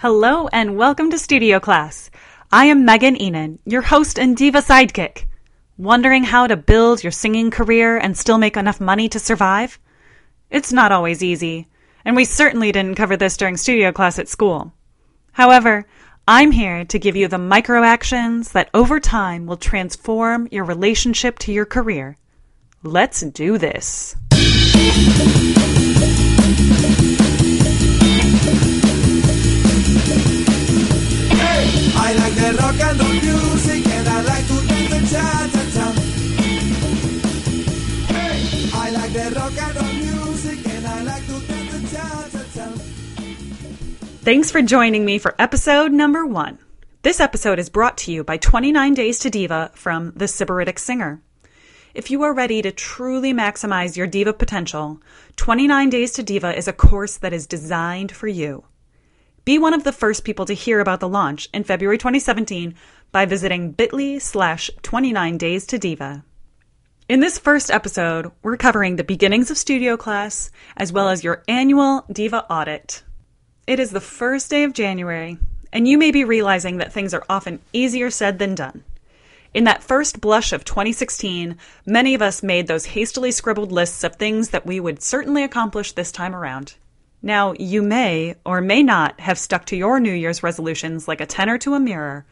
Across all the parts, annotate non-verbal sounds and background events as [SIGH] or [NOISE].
Hello and welcome to Studio Class. I am Megan Ihnen, your host and diva sidekick. Wondering how to build your singing career and still make enough money to survive? It's not always easy, and we certainly didn't cover this during studio class at school. However, I'm here to give you the micro actions that over time will transform your relationship to your career. Let's do this. Music and I like to dance the cha-cha-cha. Hey, I like rock music and I like to dance the cha-cha-cha. Thanks for joining me for episode number one. This episode is brought to you by 29 Days to Diva from The Sybaritic Singer. If you are ready to truly maximize your diva potential, 29 Days to Diva is a course that is designed for you. Be one of the first people to hear about the launch in February 2017 by visiting bit.ly slash 29 days to diva. In this first episode, we're covering the beginnings of studio class as well as your annual diva audit. It is the first day of January, and you may be realizing that things are often easier said than done. In that first blush of 2016, many of us made those hastily scribbled lists of things that we would certainly accomplish this time around. Now, you may or may not have stuck to your New Year's resolutions like a tenor to a mirror,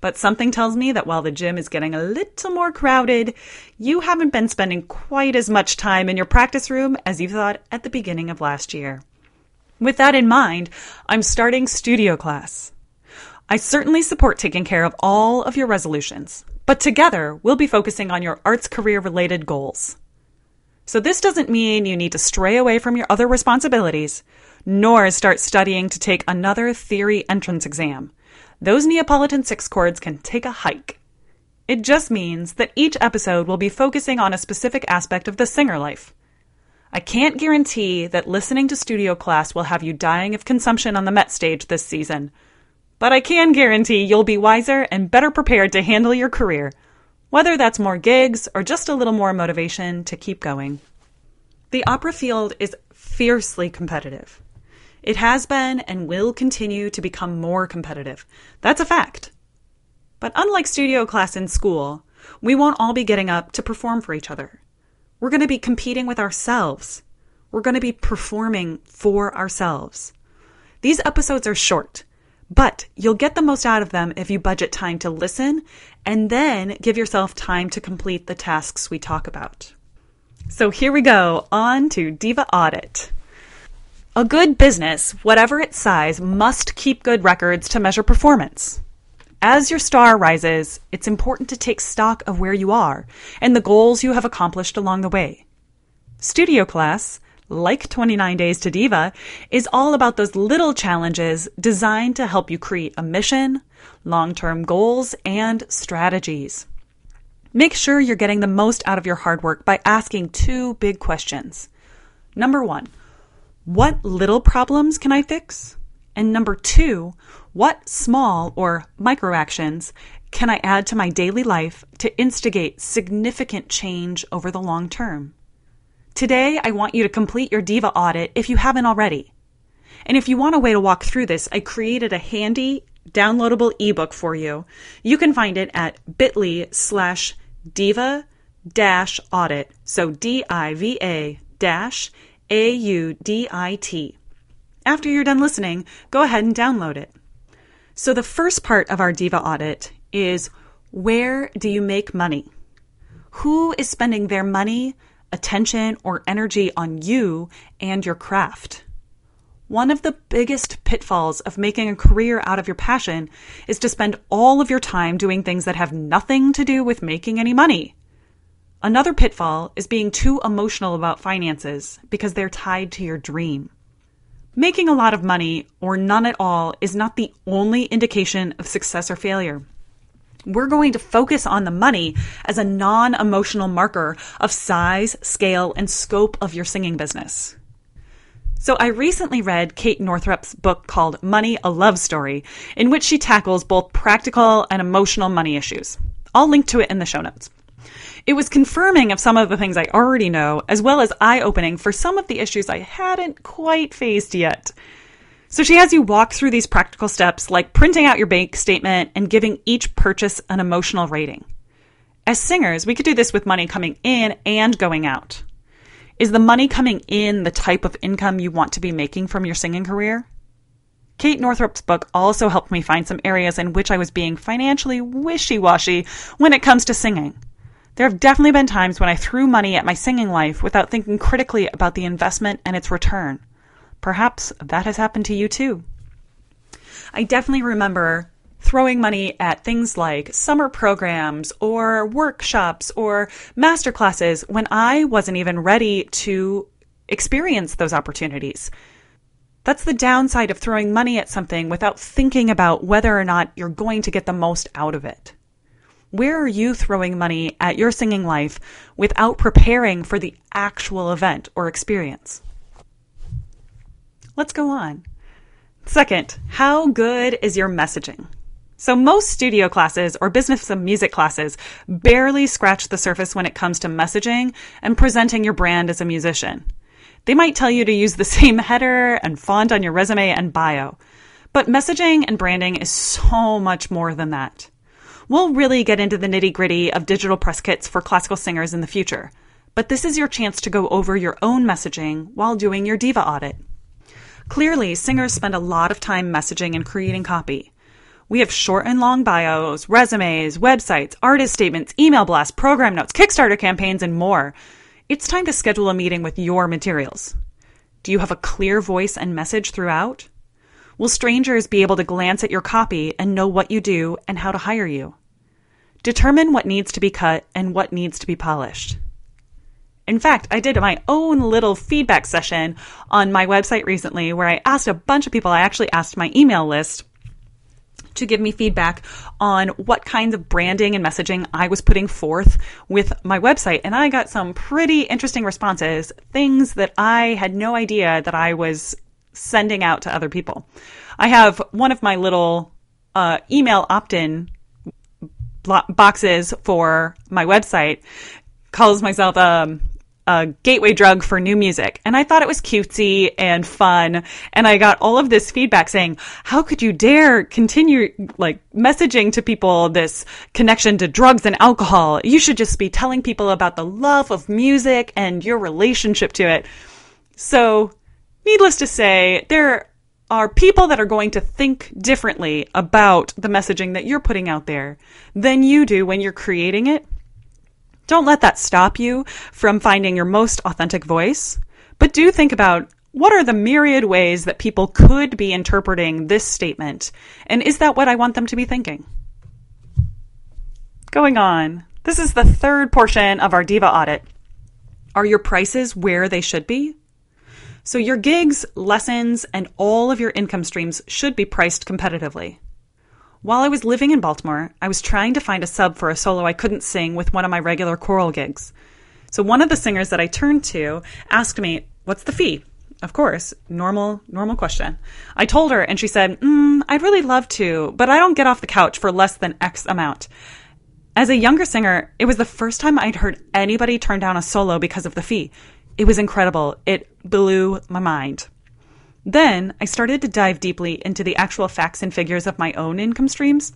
but something tells me that while the gym is getting a little more crowded, you haven't been spending quite as much time in your practice room as you thought at the beginning of last year. With that in mind, I'm starting studio class. I certainly support taking care of all of your resolutions, but together we'll be focusing on your arts career related goals. So this doesn't mean you need to stray away from your other responsibilities, nor start studying to take another theory entrance exam. Those Neapolitan six chords can take a hike. It just means that each episode will be focusing on a specific aspect of the singer life. I can't guarantee that listening to studio class will have you dying of consumption on the Met stage this season, but I can guarantee you'll be wiser and better prepared to handle your career whether that's more gigs or just a little more motivation to keep going. The opera field is fiercely competitive. It has been and will continue to become more competitive. That's a fact. But unlike studio class in school, we won't all be getting up to perform for each other. We're going to be competing with ourselves. We're going to be performing for ourselves. These episodes are short, but you'll get the most out of them if you budget time to listen and then give yourself time to complete the tasks we talk about. So here we go, on to Diva Audit. A good business, whatever its size, must keep good records to measure performance. As your star rises, it's important to take stock of where you are and the goals you have accomplished along the way. Studio class, like 29 Days to Diva, is all about those little challenges designed to help you create a mission, long term goals, and strategies. Make sure you're getting the most out of your hard work by asking two big questions. Number one, what little problems can I fix? And number two, what small or micro actions can I add to my daily life to instigate significant change over the long term? Today, I want you to complete your Diva audit if you haven't already. And if you want a way to walk through this, I created a handy downloadable ebook for you. You can find it at bit.ly slash diva dash audit. So D I V A dash A U D I T. After you're done listening, go ahead and download it. So the first part of our Diva audit is where do you make money? Who is spending their money attention, or energy on you and your craft. One of the biggest pitfalls of making a career out of your passion is to spend all of your time doing things that have nothing to do with making any money. Another pitfall is being too emotional about finances because they're tied to your dream. Making a lot of money or none at all is not the only indication of success or failure we're going to focus on the money as a non emotional marker of size, scale, and scope of your singing business. So, I recently read Kate Northrup's book called Money a Love Story, in which she tackles both practical and emotional money issues. I'll link to it in the show notes. It was confirming of some of the things I already know, as well as eye opening for some of the issues I hadn't quite faced yet. So she has you walk through these practical steps like printing out your bank statement and giving each purchase an emotional rating. As singers, we could do this with money coming in and going out. Is the money coming in the type of income you want to be making from your singing career? Kate Northrup's book also helped me find some areas in which I was being financially wishy washy when it comes to singing. There have definitely been times when I threw money at my singing life without thinking critically about the investment and its return. Perhaps that has happened to you too. I definitely remember throwing money at things like summer programs or workshops or master classes when I wasn't even ready to experience those opportunities. That's the downside of throwing money at something without thinking about whether or not you're going to get the most out of it. Where are you throwing money at your singing life without preparing for the actual event or experience? Let's go on. Second, how good is your messaging? So most studio classes or business of music classes barely scratch the surface when it comes to messaging and presenting your brand as a musician. They might tell you to use the [LAUGHS] same header and font on your resume and bio. But messaging and branding is so much more than that. We'll really get into the nitty gritty of digital press kits for classical singers in the future. But this is your chance to go over your own messaging while doing your diva audit. Clearly, singers spend a lot of time messaging and creating copy. We have short and long bios, resumes, websites, artist statements, email blasts, program notes, Kickstarter campaigns, and more. It's time to schedule a meeting with your materials. Do you have a clear voice and message throughout? Will strangers be able to glance at your copy and know what you do and how to hire you? Determine what needs to be cut and what needs to be polished. In fact, I did my own little feedback session on my website recently where I asked a bunch of people, I actually asked my email list to give me feedback on what kinds of branding and messaging I was putting forth with my website. And I got some pretty interesting responses, things that I had no idea that I was sending out to other people. I have one of my little uh, email opt in boxes for my website calls myself um, a gateway drug for new music. And I thought it was cutesy and fun. And I got all of this feedback saying, how could you dare continue like messaging to people this connection to drugs and alcohol? You should just be telling people about the love of music and your relationship to it. So needless to say, there are people that are going to think differently about the messaging that you're putting out there than you do when you're creating it don't let that stop you from finding your most authentic voice, but do think about what are the myriad ways that people could be interpreting this statement, and is that what I want them to be thinking? Going on, this is the third portion of our Diva audit. Are your prices where they should be? So, your gigs, lessons, and all of your income streams should be priced competitively. While I was living in Baltimore, I was trying to find a sub for a solo I couldn't sing with one of my regular choral gigs. So one of the singers that I turned to asked me, "What's the fee?" Of course, normal normal question. I told her and she said, mm, "I'd really love to, but I don't get off the couch for less than X amount." As a younger singer, it was the first time I'd heard anybody turn down a solo because of the fee. It was incredible. It blew my mind. Then I started to dive deeply into the actual facts and figures of my own income streams.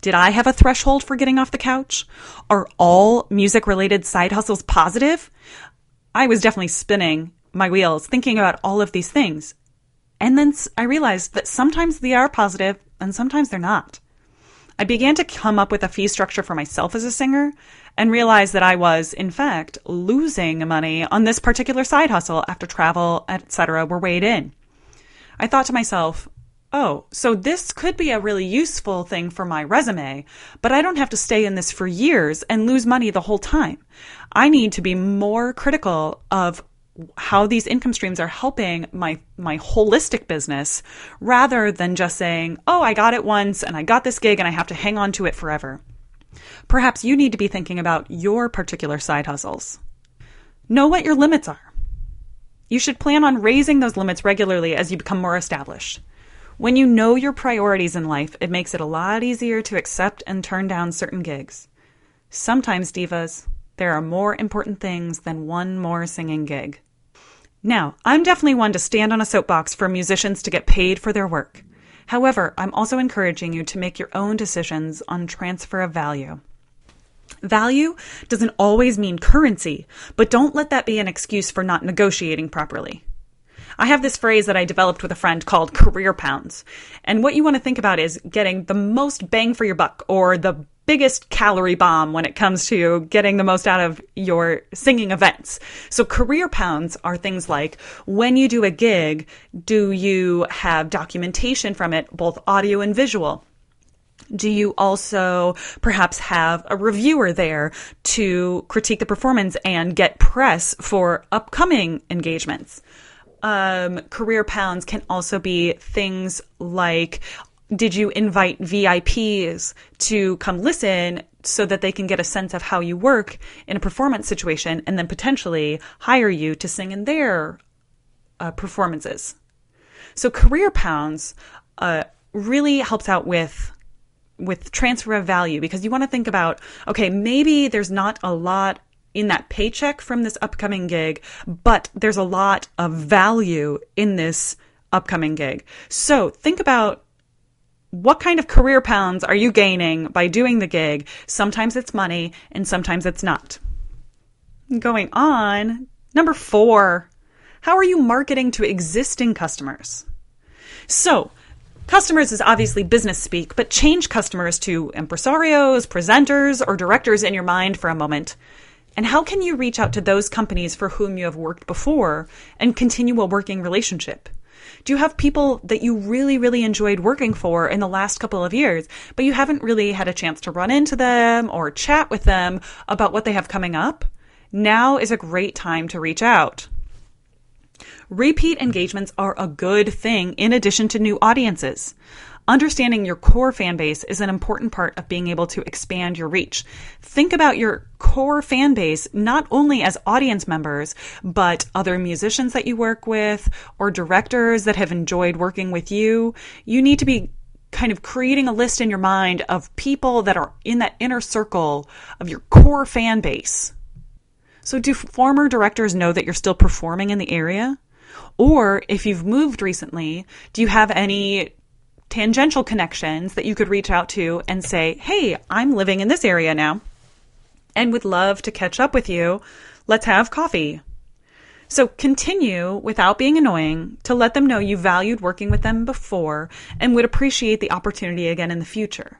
Did I have a threshold for getting off the couch? Are all music related side hustles positive? I was definitely spinning my wheels thinking about all of these things. And then I realized that sometimes they are positive and sometimes they're not. I began to come up with a fee structure for myself as a singer and realized that I was, in fact, losing money on this particular side hustle after travel, etc., were weighed in. I thought to myself, oh, so this could be a really useful thing for my resume, but I don't have to stay in this for years and lose money the whole time. I need to be more critical of how these income streams are helping my my holistic business rather than just saying, "Oh, I got it once and I got this gig and I have to hang on to it forever." Perhaps you need to be thinking about your particular side hustles. Know what your limits are. You should plan on raising those limits regularly as you become more established. When you know your priorities in life, it makes it a lot easier to accept and turn down certain gigs. Sometimes, divas, there are more important things than one more singing gig. Now, I'm definitely one to stand on a soapbox for musicians to get paid for their work. However, I'm also encouraging you to make your own decisions on transfer of value. Value doesn't always mean currency, but don't let that be an excuse for not negotiating properly. I have this phrase that I developed with a friend called career pounds. And what you want to think about is getting the most bang for your buck or the biggest calorie bomb when it comes to getting the most out of your singing events. So career pounds are things like when you do a gig, do you have documentation from it, both audio and visual? Do you also perhaps have a reviewer there to critique the performance and get press for upcoming engagements? Um, career pounds can also be things like did you invite VIPs to come listen so that they can get a sense of how you work in a performance situation and then potentially hire you to sing in their uh, performances? So career pounds uh, really helps out with with transfer of value because you want to think about okay maybe there's not a lot in that paycheck from this upcoming gig but there's a lot of value in this upcoming gig so think about what kind of career pounds are you gaining by doing the gig? Sometimes it's money and sometimes it's not. Going on, number four, how are you marketing to existing customers? So, customers is obviously business speak, but change customers to impresarios, presenters, or directors in your mind for a moment. And how can you reach out to those companies for whom you have worked before and continue a working relationship? Do you have people that you really, really enjoyed working for in the last couple of years, but you haven't really had a chance to run into them or chat with them about what they have coming up? Now is a great time to reach out. Repeat engagements are a good thing in addition to new audiences. Understanding your core fan base is an important part of being able to expand your reach. Think about your core fan base not only as audience members, but other musicians that you work with or directors that have enjoyed working with you. You need to be kind of creating a list in your mind of people that are in that inner circle of your core fan base. So, do former directors know that you're still performing in the area? Or if you've moved recently, do you have any tangential connections that you could reach out to and say, Hey, I'm living in this area now and would love to catch up with you. Let's have coffee. So continue without being annoying to let them know you valued working with them before and would appreciate the opportunity again in the future.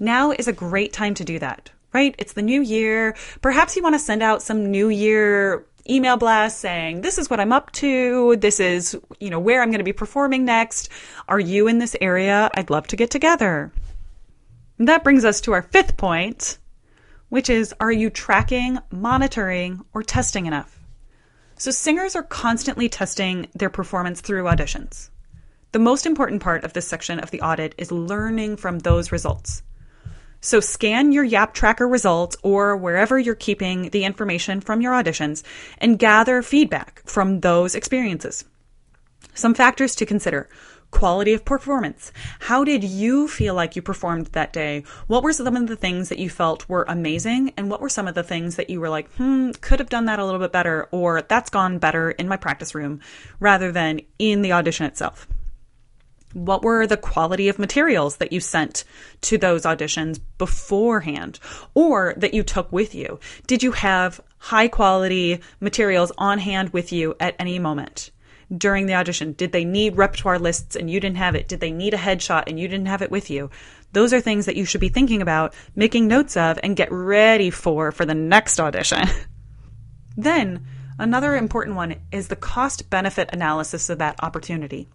Now is a great time to do that, right? It's the new year. Perhaps you want to send out some new year email blast saying, this is what I'm up to. This is, you know, where I'm going to be performing next. Are you in this area? I'd love to get together. And that brings us to our fifth point, which is, are you tracking, monitoring, or testing enough? So singers are constantly testing their performance through auditions. The most important part of this section of the audit is learning from those results. So scan your Yap Tracker results or wherever you're keeping the information from your auditions and gather feedback from those experiences. Some factors to consider. Quality of performance. How did you feel like you performed that day? What were some of the things that you felt were amazing? And what were some of the things that you were like, hmm, could have done that a little bit better, or that's gone better in my practice room rather than in the audition itself? What were the quality of materials that you sent to those auditions beforehand or that you took with you? Did you have high quality materials on hand with you at any moment? During the audition, did they need repertoire lists and you didn't have it? Did they need a headshot and you didn't have it with you? Those are things that you should be thinking about, making notes of, and get ready for for the next audition. [LAUGHS] then, another important one is the cost benefit analysis of that opportunity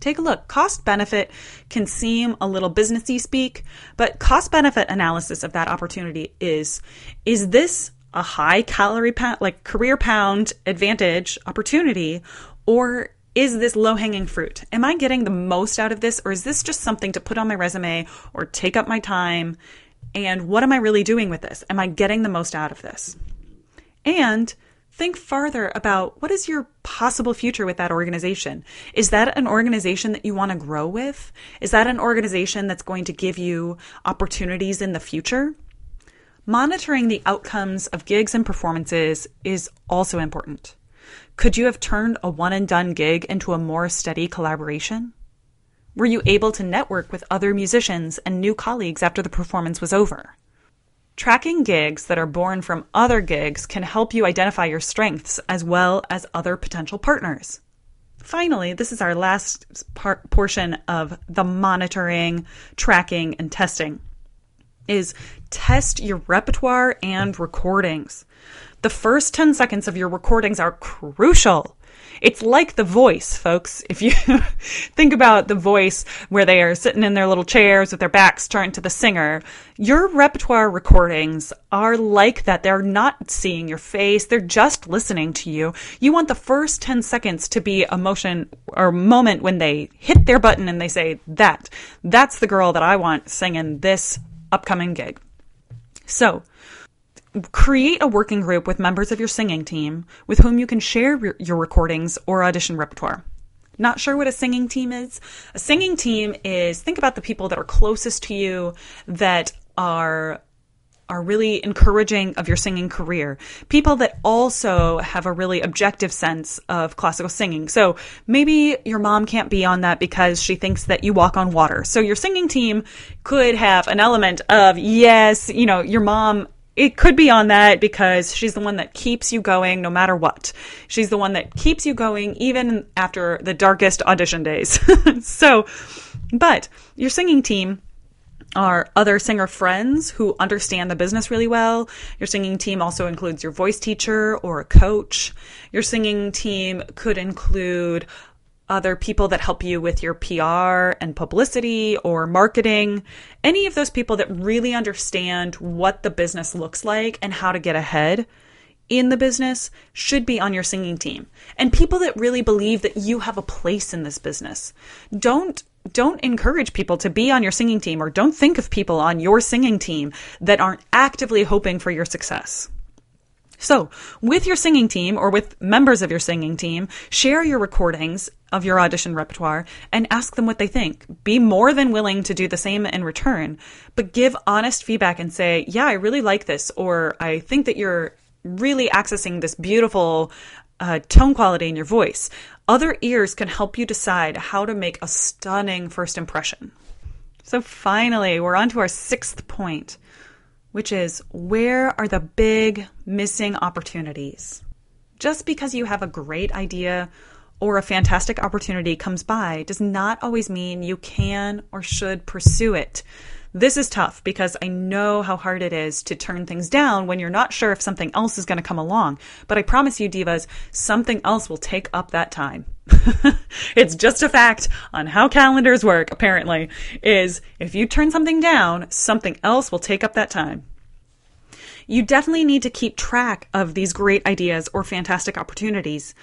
take a look. Cost benefit can seem a little businessy speak, but cost benefit analysis of that opportunity is is this a high calorie pound, like career pound advantage opportunity, or is this low hanging fruit? Am I getting the most out of this, or is this just something to put on my resume or take up my time? And what am I really doing with this? Am I getting the most out of this? And think farther about what is your possible future with that organization? Is that an organization that you want to grow with? Is that an organization that's going to give you opportunities in the future? Monitoring the outcomes of gigs and performances is also important. Could you have turned a one and done gig into a more steady collaboration? Were you able to network with other musicians and new colleagues after the performance was over? Tracking gigs that are born from other gigs can help you identify your strengths as well as other potential partners. Finally, this is our last portion of the monitoring, tracking, and testing is test your repertoire and recordings. The first 10 seconds of your recordings are crucial. It's like the voice, folks. If you [LAUGHS] think about the voice where they are sitting in their little chairs with their backs turned to the singer, your repertoire recordings are like that. They're not seeing your face. They're just listening to you. You want the first 10 seconds to be a motion or moment when they hit their button and they say, that, that's the girl that I want singing this upcoming gig. So, create a working group with members of your singing team with whom you can share your recordings or audition repertoire. Not sure what a singing team is? A singing team is think about the people that are closest to you that are are really encouraging of your singing career. People that also have a really objective sense of classical singing. So maybe your mom can't be on that because she thinks that you walk on water. So your singing team could have an element of, yes, you know, your mom it could be on that because she's the one that keeps you going no matter what. She's the one that keeps you going even after the darkest audition days. [LAUGHS] so, but your singing team are other singer friends who understand the business really well. Your singing team also includes your voice teacher or a coach. Your singing team could include other people that help you with your PR and publicity or marketing, any of those people that really understand what the business looks like and how to get ahead in the business should be on your singing team. And people that really believe that you have a place in this business. Don't don't encourage people to be on your singing team or don't think of people on your singing team that aren't actively hoping for your success. So, with your singing team or with members of your singing team, share your recordings of your audition repertoire and ask them what they think. Be more than willing to do the same in return, but give honest feedback and say, Yeah, I really like this, or I think that you're really accessing this beautiful uh, tone quality in your voice. Other ears can help you decide how to make a stunning first impression. So, finally, we're on to our sixth point which is where are the big missing opportunities? Just because you have a great idea or a fantastic opportunity comes by does not always mean you can or should pursue it. This is tough because I know how hard it is to turn things down when you're not sure if something else is going to come along. But I promise you, divas, something else will take up that time. [LAUGHS] it's just a fact on how calendars work, apparently, is if you turn something down, something else will take up that time. You definitely need to keep track of these great ideas or fantastic opportunities.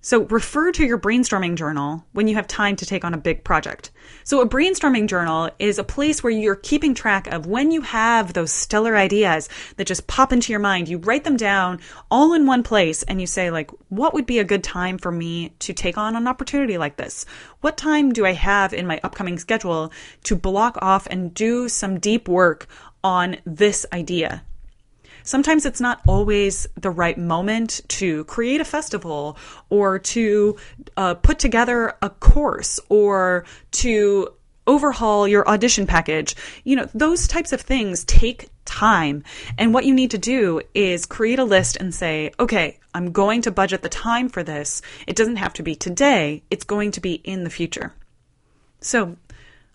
So refer to your brainstorming journal when you have time to take on a big project. So a brainstorming journal is a place where you're keeping track of when you have those stellar ideas that just pop into your mind. You write them down all in one place and you say like, what would be a good time for me to take on an opportunity like this? What time do I have in my upcoming schedule to block off and do some deep work on this idea? Sometimes it's not always the right moment to create a festival or to uh, put together a course or to overhaul your audition package. You know, those types of things take time. And what you need to do is create a list and say, okay, I'm going to budget the time for this. It doesn't have to be today, it's going to be in the future. So,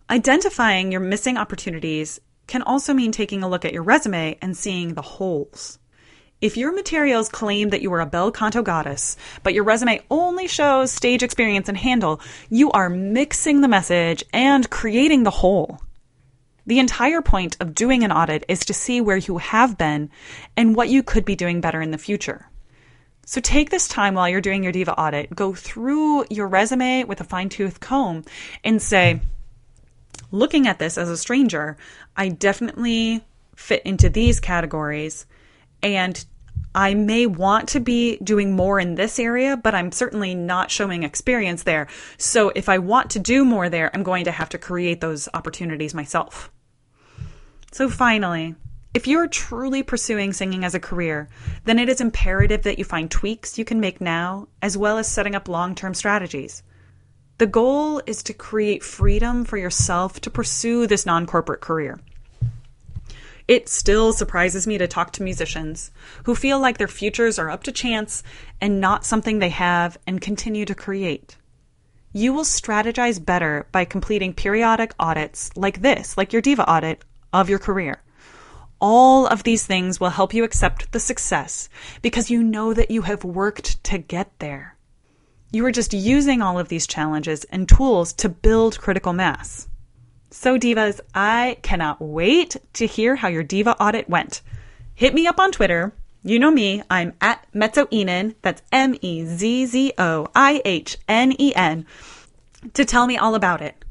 identifying your missing opportunities can also mean taking a look at your resume and seeing the holes. If your materials claim that you are a bel canto goddess, but your resume only shows stage experience and Handel, you are mixing the message and creating the hole. The entire point of doing an audit is to see where you have been and what you could be doing better in the future. So take this time while you're doing your Diva audit, go through your resume with a fine tooth comb and say, looking at this as a stranger, I definitely fit into these categories. And I may want to be doing more in this area, but I'm certainly not showing experience there. So if I want to do more there, I'm going to have to create those opportunities myself. So finally, If you're truly pursuing singing as a career, then it is imperative that you find tweaks you can make now, as well as setting up long term strategies. The goal is to create freedom for yourself to pursue this non corporate career. It still surprises me to talk to musicians who feel like their futures are up to chance and not something they have and continue to create. You will strategize better by completing periodic audits like this, like your Diva audit of your career. All of these things will help you accept the success because you know that you have worked to get there. You are just using all of these challenges and tools to build critical mass. So, Divas, I cannot wait to hear how your Diva audit went. Hit me up on Twitter. You know me, I'm at MezzoIhnen, that's M E Z Z O I H N E N, to tell me all about it.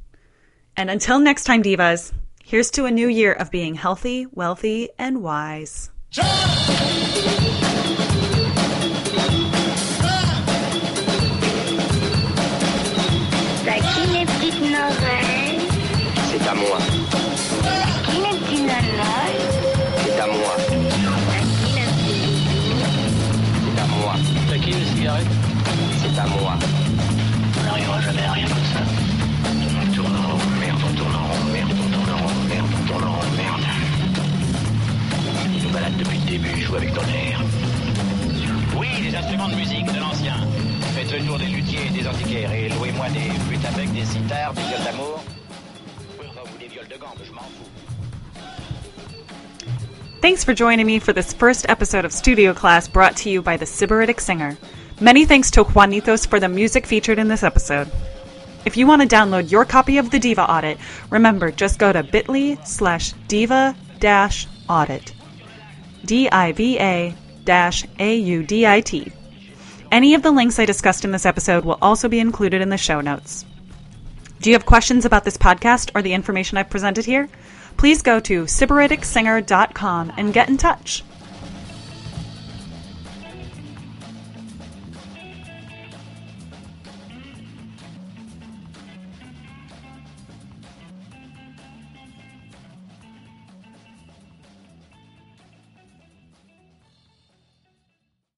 And until next time, Divas, Here's to a new year of being healthy, wealthy, and wise. C'est à moi, C'est les à moi, C'est les à moi, T'as qui une cigarette c'est à moi. On n'arrivera jamais à rien comme ça. On tourne en rond, merde, on tourne en rond, merde, on tourne en rond, merde, on tourne en rond, merde. Il nous balade depuis le début, joue avec ton air. Oui, des instruments de musique de l'ancien. Faites le tour des luthiers et des antiquaires et louez-moi des flûtes à bec, des sitars, des viols d'amour. Thanks for joining me for this first episode of Studio Class brought to you by the Sybaritic Singer. Many thanks to Juanitos for the music featured in this episode. If you want to download your copy of the Diva Audit, remember just go to bit.ly slash diva dash audit. D I V A dash A U D I T. Any of the links I discussed in this episode will also be included in the show notes. Do you have questions about this podcast or the information I've presented here? Please go to sybariticsinger.com and get in touch.